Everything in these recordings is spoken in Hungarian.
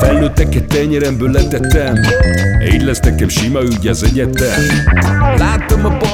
felnőtteket tenyeremből letettem. Így lesz nekem sima ügy az egyetem. Láttam a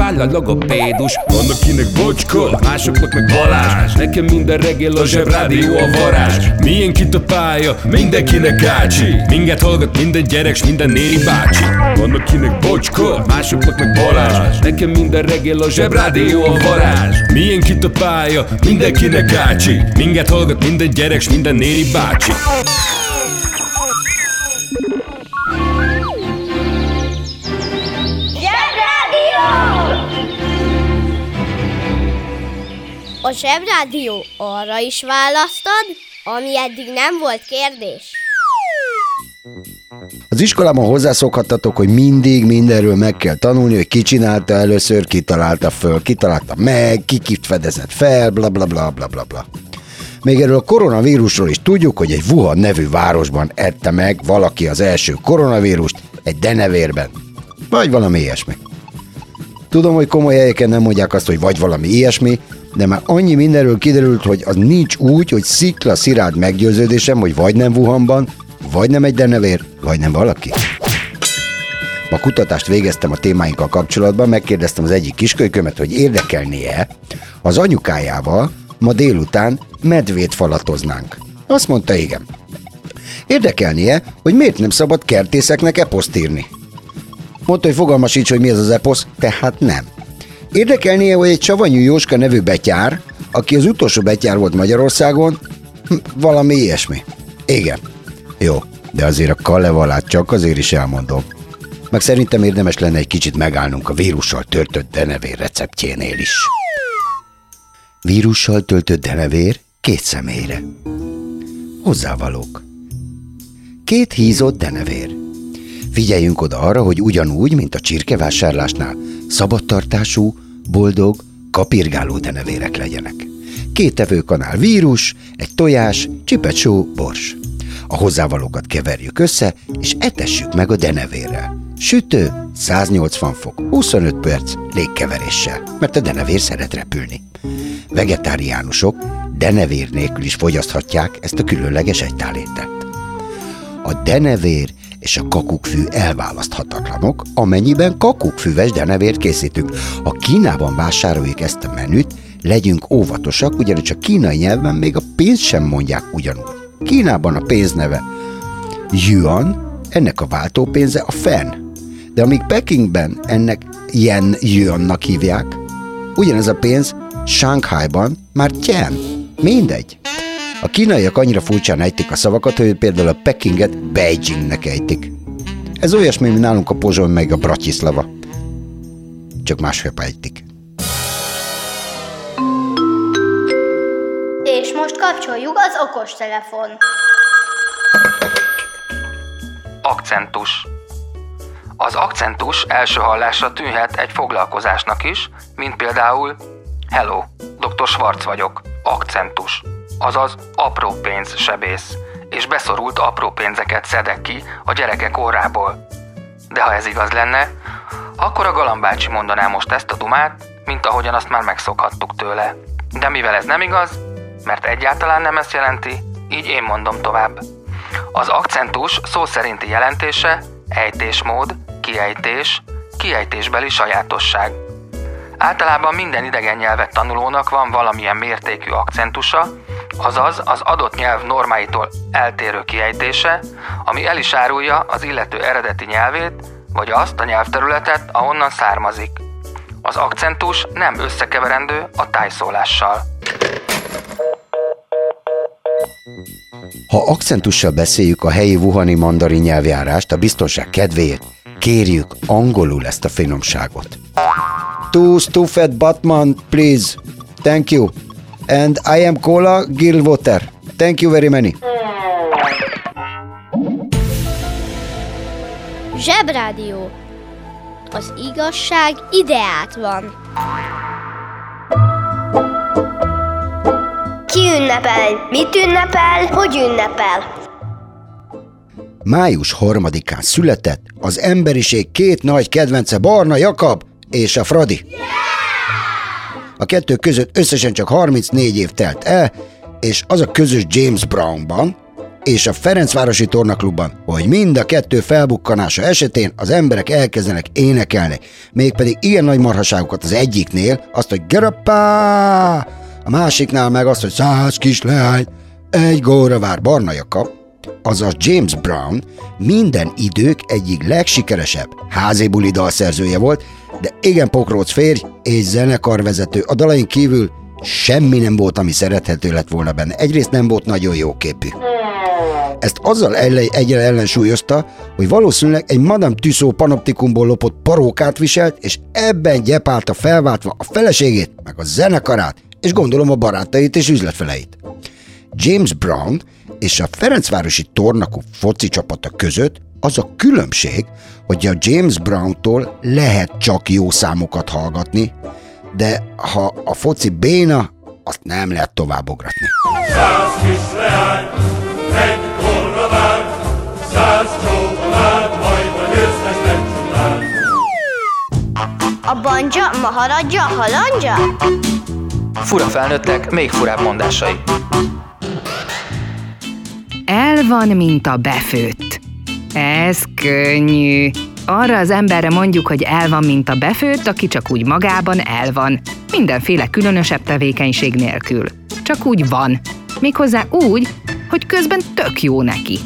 váll a logopédus. Van akinek bocska, másoknak meg Balázs. Nekem minden reggel a zsebrádió a varázs. Milyen kit a pálya, mindenkinek gácsi Minket hallgat minden gyerek, s minden néri bácsi. Van akinek bocska, másoknak meg Balázs. Nekem minden reggel a zsebrádió a varázs. Milyen kit a pálya, mindenkinek gácsi Minket hallgat minden gyerek, s minden néri bácsi A Zsebrádió arra is választad, ami eddig nem volt kérdés. Az iskolában hozzászokhattatok, hogy mindig mindenről meg kell tanulni, hogy ki csinálta először, ki találta föl, ki találta meg, ki kit fedezett fel, bla bla bla bla bla bla. Még erről a koronavírusról is tudjuk, hogy egy Wuhan nevű városban ette meg valaki az első koronavírust egy denevérben. Vagy valami ilyesmi. Tudom, hogy komoly helyeken nem mondják azt, hogy vagy valami ilyesmi, de már annyi mindenről kiderült, hogy az nincs úgy, hogy szikla szirád meggyőződésem, hogy vagy nem Wuhanban, vagy nem egy denevér, vagy nem valaki. Ma kutatást végeztem a témáinkkal kapcsolatban, megkérdeztem az egyik kiskölykömet, hogy érdekelnie az anyukájával ma délután medvét falatoznánk. Azt mondta, igen. Érdekelnie, hogy miért nem szabad kertészeknek eposzt írni. Mondta, hogy fogalmasíts, hogy mi az az eposz, tehát nem. Érdekelnie, hogy egy Savanyú Jóska nevű betyár, aki az utolsó betyár volt Magyarországon, hm, valami ilyesmi. Igen. Jó, de azért a Kalevalát csak azért is elmondom. Meg szerintem érdemes lenne egy kicsit megállnunk a vírussal töltött denevér receptjénél is. Vírussal töltött denevér két személyre. Hozzávalók. Két hízott denevér. Figyeljünk oda arra, hogy ugyanúgy, mint a csirkevásárlásnál, szabadtartású, boldog, kapirgáló denevérek legyenek. Két evőkanál vírus, egy tojás, csipet só, bors. A hozzávalókat keverjük össze, és etessük meg a denevérrel. Sütő, 180 fok, 25 perc légkeveréssel, mert a denevér szeret repülni. Vegetáriánusok denevér nélkül is fogyaszthatják ezt a különleges egytálételt. A denevér és a kakukkfű elválaszthatatlanok, amennyiben kakukkfüves denevért készítünk. Ha Kínában vásároljuk ezt a menüt, legyünk óvatosak, ugyanis a kínai nyelven még a pénzt sem mondják ugyanúgy. Kínában a pénz neve yuan, ennek a váltópénze a fenn. De amíg Pekingben ennek yen yuannak hívják, ugyanez a pénz Shanghaiban már tyen. Mindegy. A kínaiak annyira furcsán ejtik a szavakat, hogy például a Pekinget Beijingnek ejtik. Ez olyasmi, mint nálunk a Pozsony meg a Bratislava. Csak másképp ejtik. És most kapcsoljuk az okos telefon. Akcentus. Az akcentus első hallásra tűnhet egy foglalkozásnak is, mint például Hello, dr. Schwarz vagyok, akcentus. Azaz apró pénz sebész, és beszorult apró pénzeket szedek ki a gyerekek órából. De ha ez igaz lenne, akkor a galambácsi mondaná most ezt a dumát, mint ahogyan azt már megszokhattuk tőle. De mivel ez nem igaz, mert egyáltalán nem ezt jelenti, így én mondom tovább. Az akcentus szó szerinti jelentése ejtésmód, kiejtés, kiejtésbeli sajátosság. Általában minden idegen nyelvet tanulónak van valamilyen mértékű akcentusa, azaz az adott nyelv normáitól eltérő kiejtése, ami el is árulja az illető eredeti nyelvét, vagy azt a nyelvterületet, ahonnan származik. Az akcentus nem összekeverendő a tájszólással. Ha akcentussal beszéljük a helyi wuhani mandarin nyelvjárást, a biztonság kedvéért kérjük angolul ezt a finomságot. Two stuffed Batman, please. Thank you. And I am Cola Gilwater. Thank you very many. Zsebrádió. Az igazság ideát van. Ki ünnepel? Mit ünnepel? Hogy ünnepel? Május harmadikán született az emberiség két nagy kedvence Barna Jakab és a Fradi. A kettő között összesen csak 34 év telt el, és az a közös James Brownban és a Ferencvárosi Tornaklubban, hogy mind a kettő felbukkanása esetén az emberek elkezdenek énekelni, mégpedig ilyen nagy marhaságokat az egyiknél, azt, hogy gerapá, a másiknál meg azt, hogy száz kis leány, egy góra vár Barna Jakab, azaz James Brown minden idők egyik legsikeresebb házébuli dalszerzője volt, de igen pokróc férj és zenekarvezető. A dalain kívül semmi nem volt, ami szerethető lett volna benne. Egyrészt nem volt nagyon jó képű. Ezt azzal ellen, egyre ellensúlyozta, hogy valószínűleg egy Madame Tüsszó panoptikumból lopott parókát viselt, és ebben gyepálta felváltva a feleségét, meg a zenekarát, és gondolom a barátait és üzletfeleit. James Brown és a Ferencvárosi Tornakó foci csapata között az a különbség, hogy a James Brown-tól lehet csak jó számokat hallgatni, de ha a foci béna, azt nem lehet továbbogratni. Száz kis leány, egy korra vár, száz csókolát, majd a győztes megcsodál. A banja, maharadja, halandja? Fura felnőttek, még furább mondásai. El van, mint a befőtt. Ez könnyű. Arra az emberre mondjuk, hogy el van, mint a befőtt, aki csak úgy magában el van. Mindenféle különösebb tevékenység nélkül. Csak úgy van. Méghozzá úgy, hogy közben tök jó neki.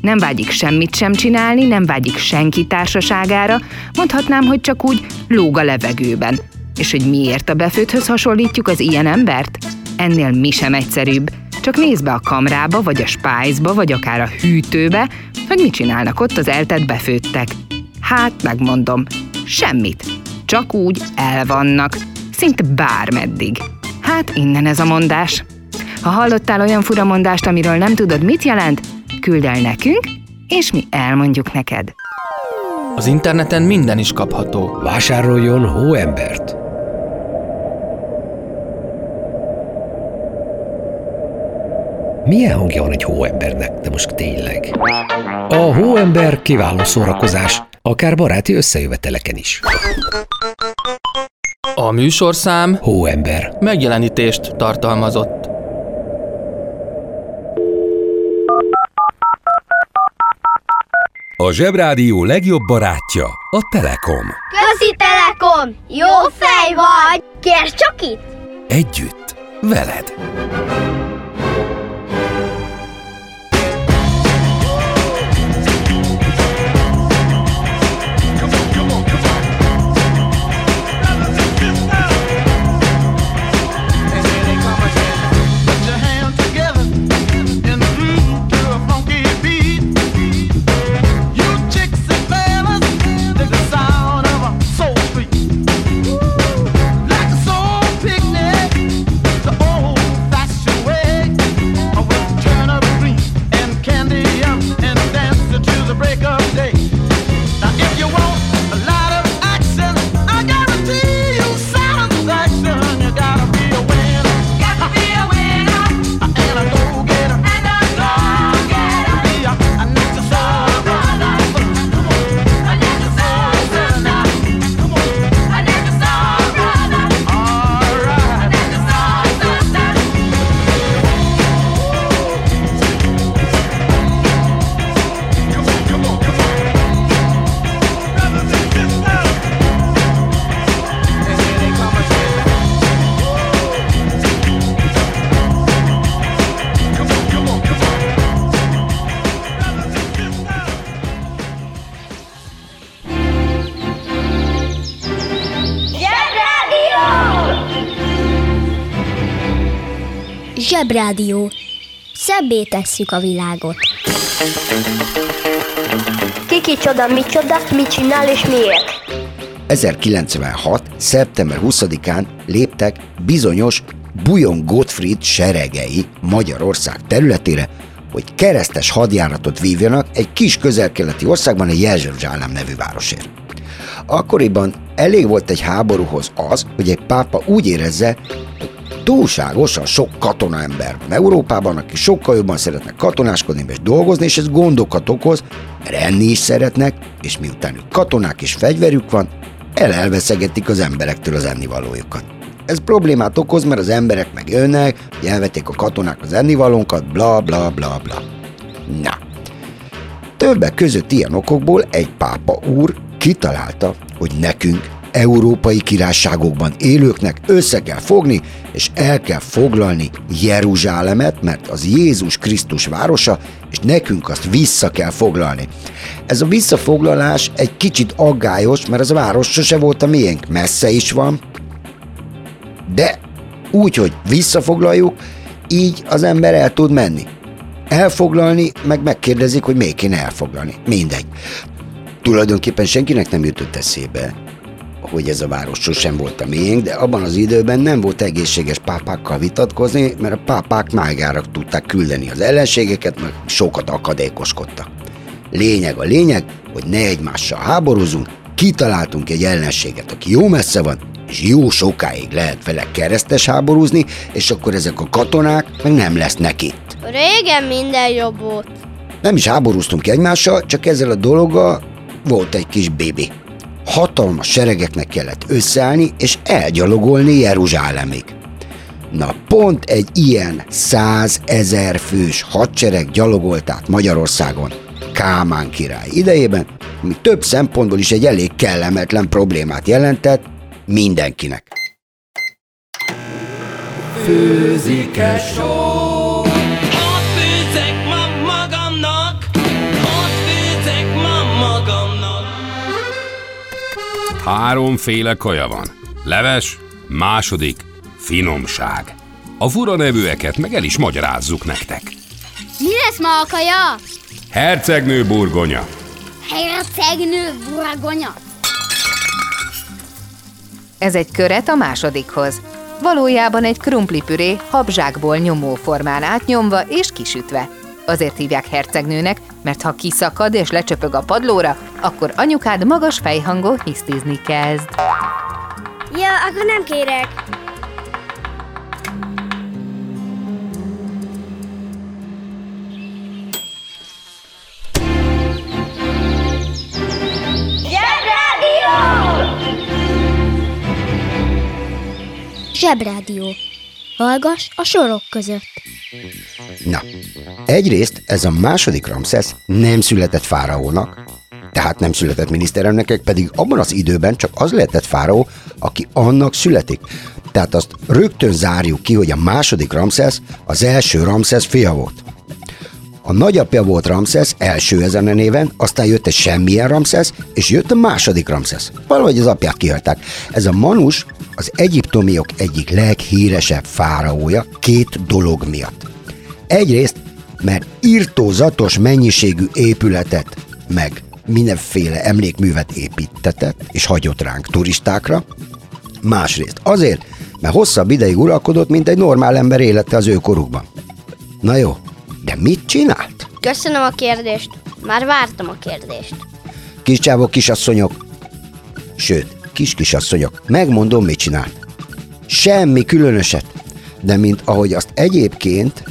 Nem vágyik semmit sem csinálni, nem vágyik senki társaságára, mondhatnám, hogy csak úgy lóg a levegőben. És hogy miért a befőthöz hasonlítjuk az ilyen embert? Ennél mi sem egyszerűbb. Csak nézd be a kamrába, vagy a spájzba, vagy akár a hűtőbe, hogy mit csinálnak ott az eltett befőttek. Hát, megmondom, semmit. Csak úgy elvannak. Szinte bármeddig. Hát innen ez a mondás. Ha hallottál olyan furamondást, amiről nem tudod, mit jelent, küld el nekünk, és mi elmondjuk neked. Az interneten minden is kapható. Vásároljon hóembert! Milyen hangja van egy hóembernek, de most tényleg? A hóember kiváló szórakozás, akár baráti összejöveteleken is. A műsorszám Hóember. megjelenítést tartalmazott. A Zsebrádió legjobb barátja a Telekom. Közi Telekom! Jó fej vagy! Kérd csak itt! Együtt, veled. Zsebrádió. Szebbé tesszük a világot. Kiki csoda, mi csoda, mit csinál és miért? 1096. szeptember 20-án léptek bizonyos Bujon Gottfried seregei Magyarország területére, hogy keresztes hadjáratot vívjanak egy kis közel-keleti országban egy Jeruzsálem nevű városért. Akkoriban elég volt egy háborúhoz az, hogy egy pápa úgy érezze, hogy túlságosan sok katona ember Európában, aki sokkal jobban szeretnek katonáskodni és dolgozni, és ez gondokat okoz, mert enni is szeretnek, és miután ők katonák és fegyverük van, elelveszegetik az emberektől az ennivalójukat. Ez problémát okoz, mert az emberek meg jönnek, hogy elvették a katonák az ennivalónkat, bla bla bla bla. Na, többek között ilyen okokból egy pápa úr kitalálta, hogy nekünk, európai királyságokban élőknek össze kell fogni, és el kell foglalni Jeruzsálemet, mert az Jézus Krisztus városa, és nekünk azt vissza kell foglalni. Ez a visszafoglalás egy kicsit aggályos, mert az a város sose volt a miénk, messze is van, de úgy, hogy visszafoglaljuk, így az ember el tud menni. Elfoglalni, meg megkérdezik, hogy még kéne elfoglalni. Mindegy. Tulajdonképpen senkinek nem jutott eszébe, hogy ez a város sosem volt a miénk, de abban az időben nem volt egészséges pápákkal vitatkozni, mert a pápák mágára tudták küldeni az ellenségeket, meg sokat akadékoskodtak. Lényeg a lényeg, hogy ne egymással háborúzunk, kitaláltunk egy ellenséget, aki jó messze van, és jó sokáig lehet vele keresztes háborúzni, és akkor ezek a katonák meg nem lesznek itt. Régen minden jobb volt. Nem is háborúztunk egymással, csak ezzel a dologgal volt egy kis bébi. Hatalmas seregeknek kellett összeállni és elgyalogolni Jeruzsálemig. Na pont egy ilyen százezer fős hadsereg gyalogolt át Magyarországon Kámán király idejében, ami több szempontból is egy elég kellemetlen problémát jelentett mindenkinek. Hadd Háromféle kaja van. Leves, második, finomság. A fura nevűeket meg el is magyarázzuk nektek. Mi lesz ma a kaja? Hercegnő burgonya, Hercegnő buragonya. Ez egy köret a másodikhoz. Valójában egy krumplipüré habzsákból nyomó formán átnyomva és kisütve. Azért hívják hercegnőnek, mert ha kiszakad és lecsöpög a padlóra, akkor anyukád magas fejhangon hisztizni kezd. Ja, akkor nem kérek. Zsebrádió. Hallgass a sorok között. Na, egyrészt ez a második Ramszesz nem született fáraónak, tehát nem született miniszterelnöknek, pedig abban az időben csak az lehetett fáraó, aki annak születik. Tehát azt rögtön zárjuk ki, hogy a második Ramszesz az első Ramszesz fia volt. A nagyapja volt Ramszesz, első ezen a néven, aztán jött egy semmilyen Ramszesz, és jött a második Ramszesz. Valahogy az apját kihagyták. Ez a Manus az egyiptomiok egyik leghíresebb fáraója két dolog miatt. Egyrészt, mert írtózatos mennyiségű épületet, meg mindenféle emlékművet építetett, és hagyott ránk turistákra. Másrészt azért, mert hosszabb ideig uralkodott, mint egy normál ember élete az ő korukban. Na jó, de mit csinált? Köszönöm a kérdést. Már vártam a kérdést. Kiscsávok, kisasszonyok, sőt, kis-kisasszonyok, megmondom, mit csinált. Semmi különöset, de mint ahogy azt egyébként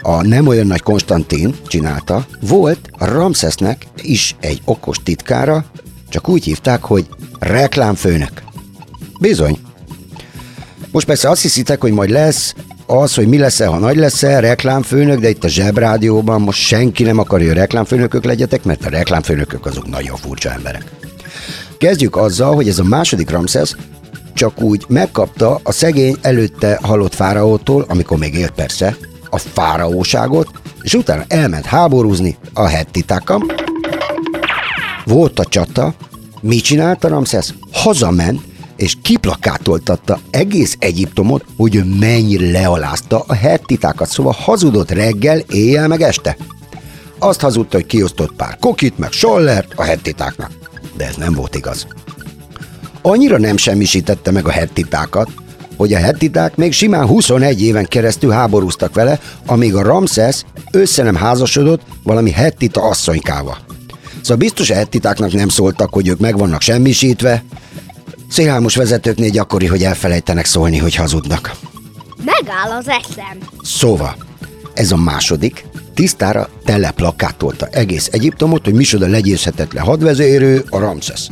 a nem olyan nagy Konstantin csinálta, volt a Ramszesznek is egy okos titkára, csak úgy hívták, hogy reklámfőnök. Bizony. Most persze azt hiszitek, hogy majd lesz az, hogy mi lesz-e, ha nagy lesz-e, reklámfőnök, de itt a zsebrádióban most senki nem akarja, hogy reklámfőnökök legyetek, mert a reklámfőnökök azok nagyon furcsa emberek. Kezdjük azzal, hogy ez a második Ramszesz csak úgy megkapta a szegény előtte halott fáraótól, amikor még élt persze, a fáraóságot, és utána elment háborúzni a hettitákkal. Volt a csata, mit csinált a Ramszesz? Hazament, és kiplakátoltatta egész Egyiptomot, hogy mennyire lealázta a hettitákat, szóval hazudott reggel, éjjel meg este. Azt hazudta, hogy kiosztott pár kokit, meg sollert a hettitáknak. De ez nem volt igaz. Annyira nem semmisítette meg a hettitákat, hogy a hettiták még simán 21 éven keresztül háborúztak vele, amíg a Ramszesz össze nem házasodott valami hettita asszonykával. Szóval biztos a hettitáknak nem szóltak, hogy ők meg vannak semmisítve. Szélhámos vezetőknél gyakori, hogy elfelejtenek szólni, hogy hazudnak. Megáll az eszem. Szóval, ez a második, tisztára teleplakátolta egész Egyiptomot, hogy micsoda legyőzhetetlen hadvezérő a Ramszesz.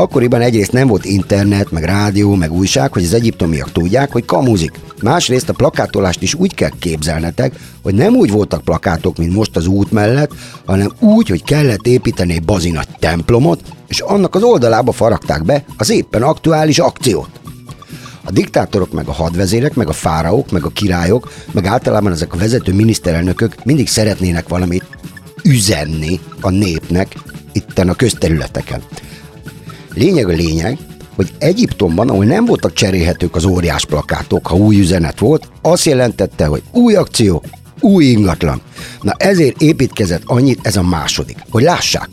Akkoriban egyrészt nem volt internet, meg rádió, meg újság, hogy az egyiptomiak tudják, hogy kamuzik. Másrészt a plakátolást is úgy kell képzelnetek, hogy nem úgy voltak plakátok, mint most az út mellett, hanem úgy, hogy kellett építeni egy bazinagy templomot, és annak az oldalába faragták be az éppen aktuális akciót. A diktátorok, meg a hadvezérek, meg a fáraók, meg a királyok, meg általában ezek a vezető miniszterelnökök mindig szeretnének valamit üzenni a népnek itten a közterületeken. Lényeg a lényeg, hogy Egyiptomban, ahol nem voltak cserélhetők az óriás plakátok, ha új üzenet volt, azt jelentette, hogy új akció, új ingatlan. Na ezért építkezett annyit ez a második, hogy lássák.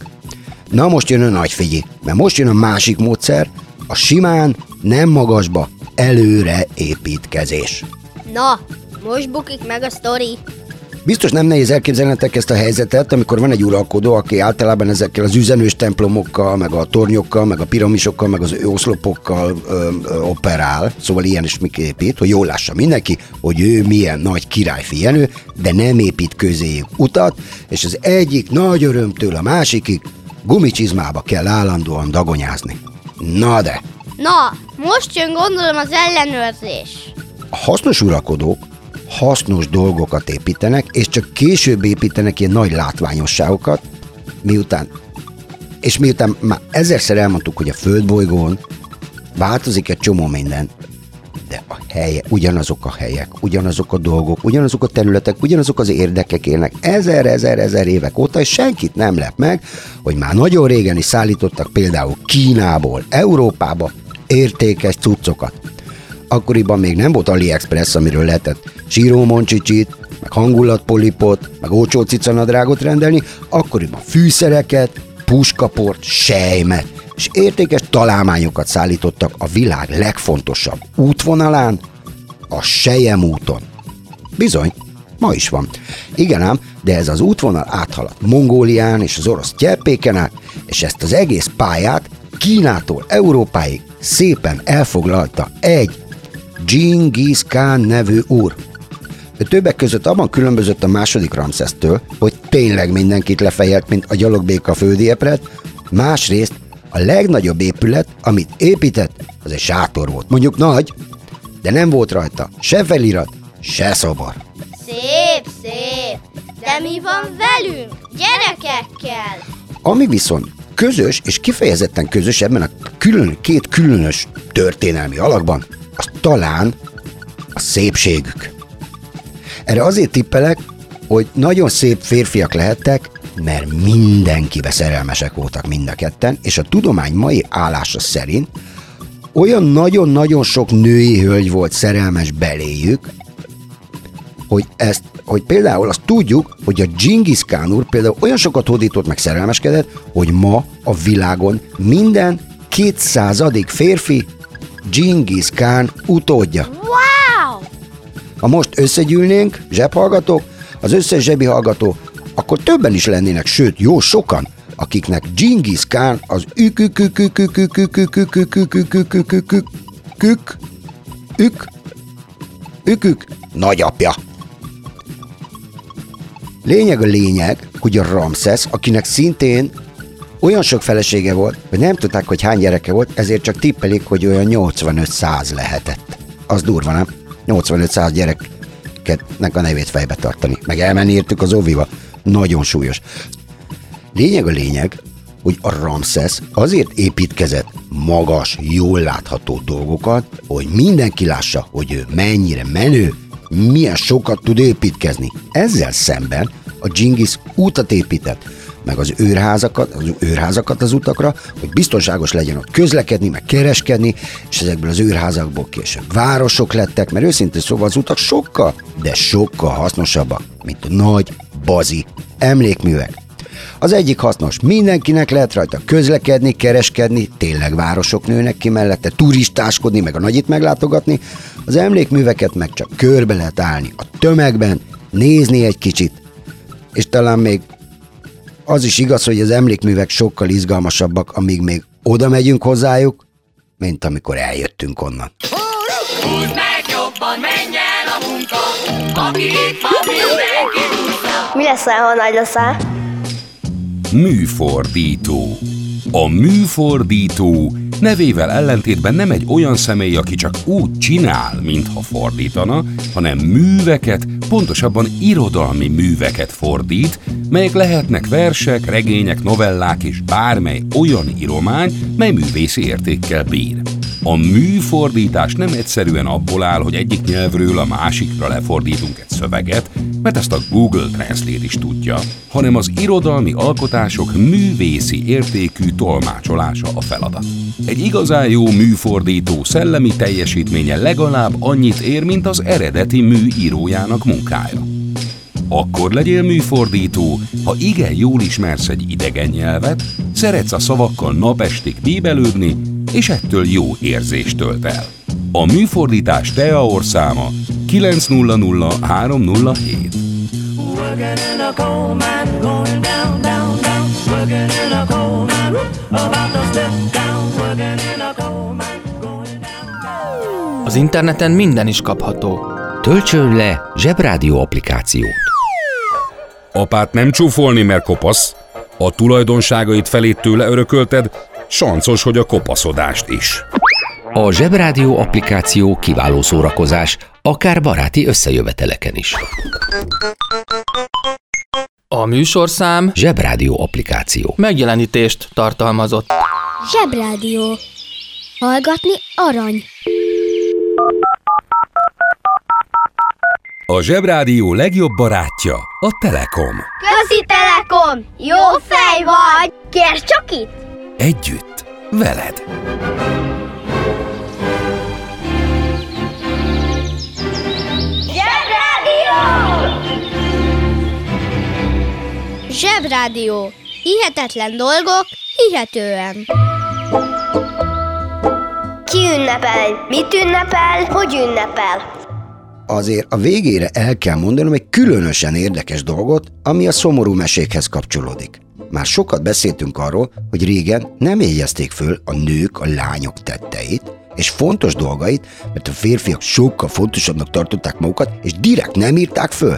Na most jön a nagy figyelj, mert most jön a másik módszer, a simán, nem magasba, előre építkezés. Na, most bukik meg a sztori. Biztos nem nehéz elképzelnetek ezt a helyzetet, amikor van egy uralkodó, aki általában ezekkel az üzenős templomokkal, meg a tornyokkal, meg a piramisokkal, meg az oszlopokkal ö, ö, operál, szóval ilyen is épít, hogy jól lássa mindenki, hogy ő milyen nagy királyfi Jenő, de nem épít közéjük utat, és az egyik nagy örömtől a másikig gumicsizmába kell állandóan dagonyázni. Na de, Na, most jön gondolom az ellenőrzés. a hasznos uralkodók hasznos dolgokat építenek, és csak később építenek ilyen nagy látványosságokat, miután, és miután már ezerszer elmondtuk, hogy a földbolygón változik egy csomó minden, de a helye, ugyanazok a helyek, ugyanazok a dolgok, ugyanazok a területek, ugyanazok az érdekek élnek ezer, ezer, ezer évek óta, és senkit nem lep meg, hogy már nagyon régen is szállítottak például Kínából, Európába értékes cuccokat. Akkoriban még nem volt AliExpress, amiről lehetett síró moncsicsit, meg hangulatpolipot, meg olcsó cicanadrágot rendelni, akkoriban fűszereket, puskaport, sejmet, és értékes találmányokat szállítottak a világ legfontosabb útvonalán, a Sejem úton. Bizony, ma is van. Igen ám, de ez az útvonal áthaladt Mongólián és az orosz gyerpéken át, és ezt az egész pályát Kínától Európáig szépen elfoglalta egy Genghis Khan nevű úr. Ő többek között abban különbözött a második Ramszesztől, hogy tényleg mindenkit lefejelt, mint a gyalogbéka földiepret, másrészt a legnagyobb épület, amit épített, az egy sátor volt. Mondjuk nagy, de nem volt rajta se felirat, se szobor. Szép, szép. De mi van velünk, gyerekekkel? Ami viszont közös, és kifejezetten közös ebben a külön, két különös történelmi alakban, az talán a szépségük. Erre azért tippelek, hogy nagyon szép férfiak lehettek, mert mindenkibe szerelmesek voltak mind a ketten, és a tudomány mai állása szerint olyan nagyon-nagyon sok női hölgy volt szerelmes beléjük, hogy ezt, hogy például azt tudjuk, hogy a Genghis Khan úr például olyan sokat hódított meg szerelmeskedett, hogy ma a világon minden kétszázadik férfi Genghis Khan utódja. Wow! Ha most összegyűlnénk, zsebhallgatók, az összes zsebi hallgató, akkor többen is lennének, sőt, jó sokan, akiknek Genghis Khan az ük ükük nagyapja. Lényeg a lényeg, hogy a Ramszesz, akinek szintén olyan sok felesége volt, hogy nem tudták, hogy hány gyereke volt, ezért csak tippelik, hogy olyan 85-100 lehetett. Az durva, nem? 85-100 gyereknek a nevét fejbe tartani. Meg elmenni értük az oviba. Nagyon súlyos. Lényeg a lényeg, hogy a Ramszesz azért építkezett magas, jól látható dolgokat, hogy mindenki lássa, hogy ő mennyire menő, milyen sokat tud építkezni. Ezzel szemben a Genghis útat épített, meg az őrházakat, az őrházakat az utakra, hogy biztonságos legyen ott közlekedni, meg kereskedni, és ezekből az őrházakból később városok lettek, mert őszintén szóval az utak sokkal, de sokkal hasznosabbak, mint a nagy, bazi emlékművek. Az egyik hasznos, mindenkinek lehet rajta közlekedni, kereskedni, tényleg városok nőnek ki mellette, turistáskodni, meg a nagyit meglátogatni, az emlékműveket meg csak körbe lehet állni a tömegben, nézni egy kicsit, és talán még az is igaz, hogy az emlékművek sokkal izgalmasabbak, amíg még oda megyünk hozzájuk, mint amikor eljöttünk onnan. Húzd meg jobban, menj el a munka, aki itt van, mindenki. Mi leszel, ha nagy leszel? Műfordító. A műfordító nevével ellentétben nem egy olyan személy, aki csak úgy csinál, mintha fordítana, hanem műveket, pontosabban irodalmi műveket fordít, melyek lehetnek versek, regények, novellák és bármely olyan íromány, mely művészi értékkel bír. A műfordítás nem egyszerűen abból áll, hogy egyik nyelvről a másikra lefordítunk egy szöveget, mert ezt a Google Translate is tudja, hanem az irodalmi alkotások művészi értékű tolmácsolása a feladat. Egy igazán jó műfordító szellemi teljesítménye legalább annyit ér, mint az eredeti mű írójának munkája. Akkor legyél műfordító, ha igen jól ismersz egy idegen nyelvet, szeretsz a szavakkal napestig bíbelődni, és ettől jó érzést tölt el. A műfordítás TEA orszáma 900307. Working in a coal mine, going down, down, down. Working in a coal mine, about to step down. Working in a coal mine, going down, down. Az interneten minden is kapható. Töltsön le Zsebrádió applikációt. Apát nem csúfolni, mert kopasz. A tulajdonságait felét tőle örökölted, sancos, hogy a kopaszodást is. A Zsebrádió applikáció kiváló szórakozás, akár baráti összejöveteleken is. A műsorszám Zsebrádió applikáció. megjelenítést tartalmazott. Zsebrádió. Hallgatni arany. A Zsebrádió legjobb barátja a Telekom. Közi Telekom! Jó fej vagy! Kérd csak itt! Együtt, veled. Zsebrádió! Zsebrádió. Hihetetlen dolgok, hihetően. Ki ünnepel? Mit ünnepel? Hogy ünnepel? Azért a végére el kell mondanom egy különösen érdekes dolgot, ami a szomorú mesékhez kapcsolódik. Már sokat beszéltünk arról, hogy régen nem éljezték föl a nők a lányok tetteit, és fontos dolgait, mert a férfiak sokkal fontosabbnak tartották magukat, és direkt nem írták föl.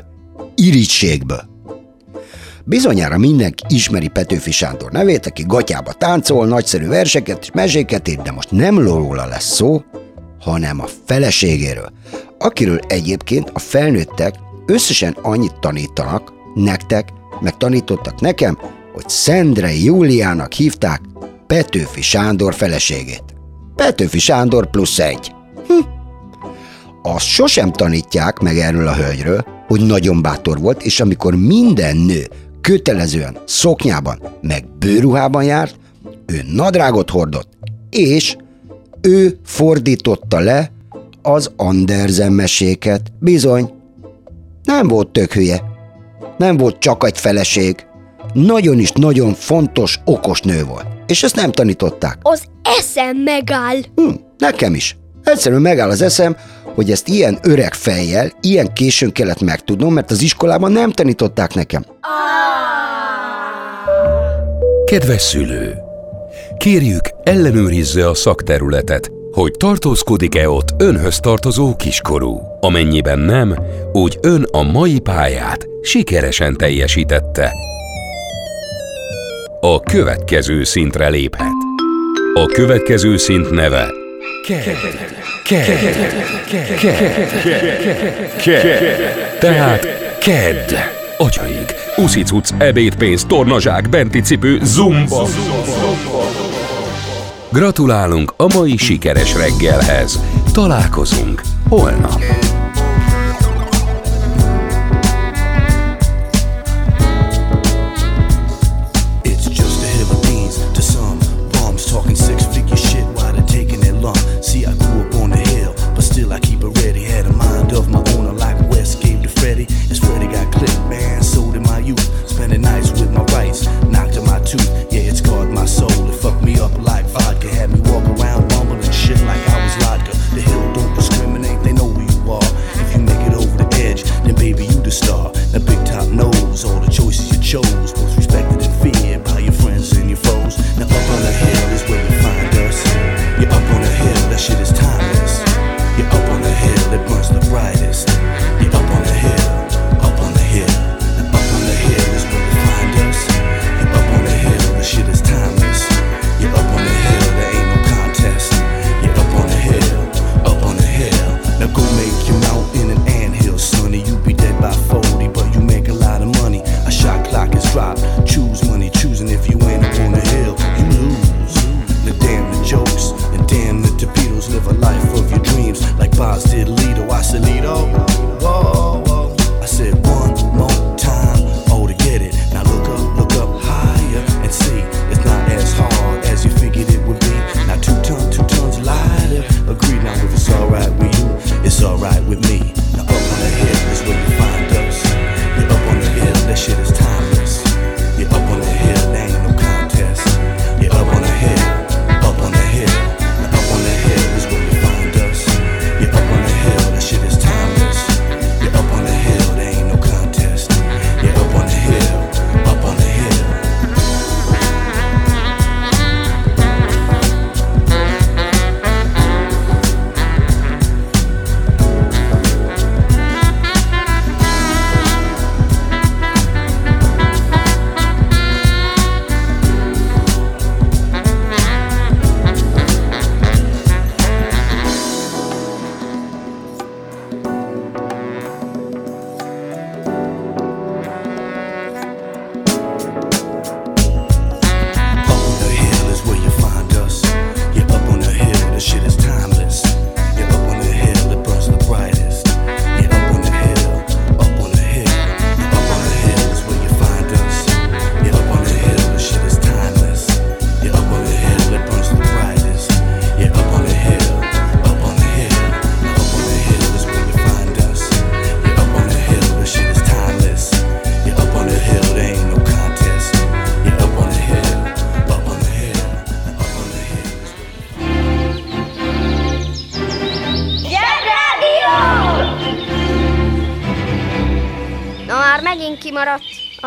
Irítségből. Bizonyára mindenki ismeri Petőfi Sándor nevét, aki gatyába táncol, nagyszerű verseket és meséket ír, de most nem róla lesz szó, hanem a feleségéről, akiről egyébként a felnőttek összesen annyit tanítanak nektek, meg tanítottak nekem, hogy Szendrei Júliának hívták Petőfi Sándor feleségét. Petőfi Sándor plusz egy. Hm. Azt sosem tanítják meg erről a hölgyről, hogy nagyon bátor volt, és amikor minden nő kötelezően szoknyában, meg bőruhában járt, ő nadrágot hordott, és ő fordította le az Andersen meséket. Bizony, nem volt tök hülye. Nem volt csak egy feleség. Nagyon is nagyon fontos, okos nő volt. És ezt nem tanították. Az eszem megáll. Hm, nekem is. Egyszerűen megáll az eszem, hogy ezt ilyen öreg fejjel, ilyen későn kellett megtudnom, mert az iskolában nem tanították nekem. Kedves szülő! Kérjük, ellenőrizze a szakterületet, hogy tartózkodik-e ott önhöz tartozó kiskorú. Amennyiben nem, úgy ön a mai pályát sikeresen teljesítette. A következő szintre léphet. A következő szint neve. Tehát KED. Agyaig. Uszicuc, ebédpénz, tornazsák, benti cipő, zumba. Gratulálunk a mai sikeres reggelhez. Találkozunk holnap.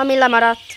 Ami lemaradt.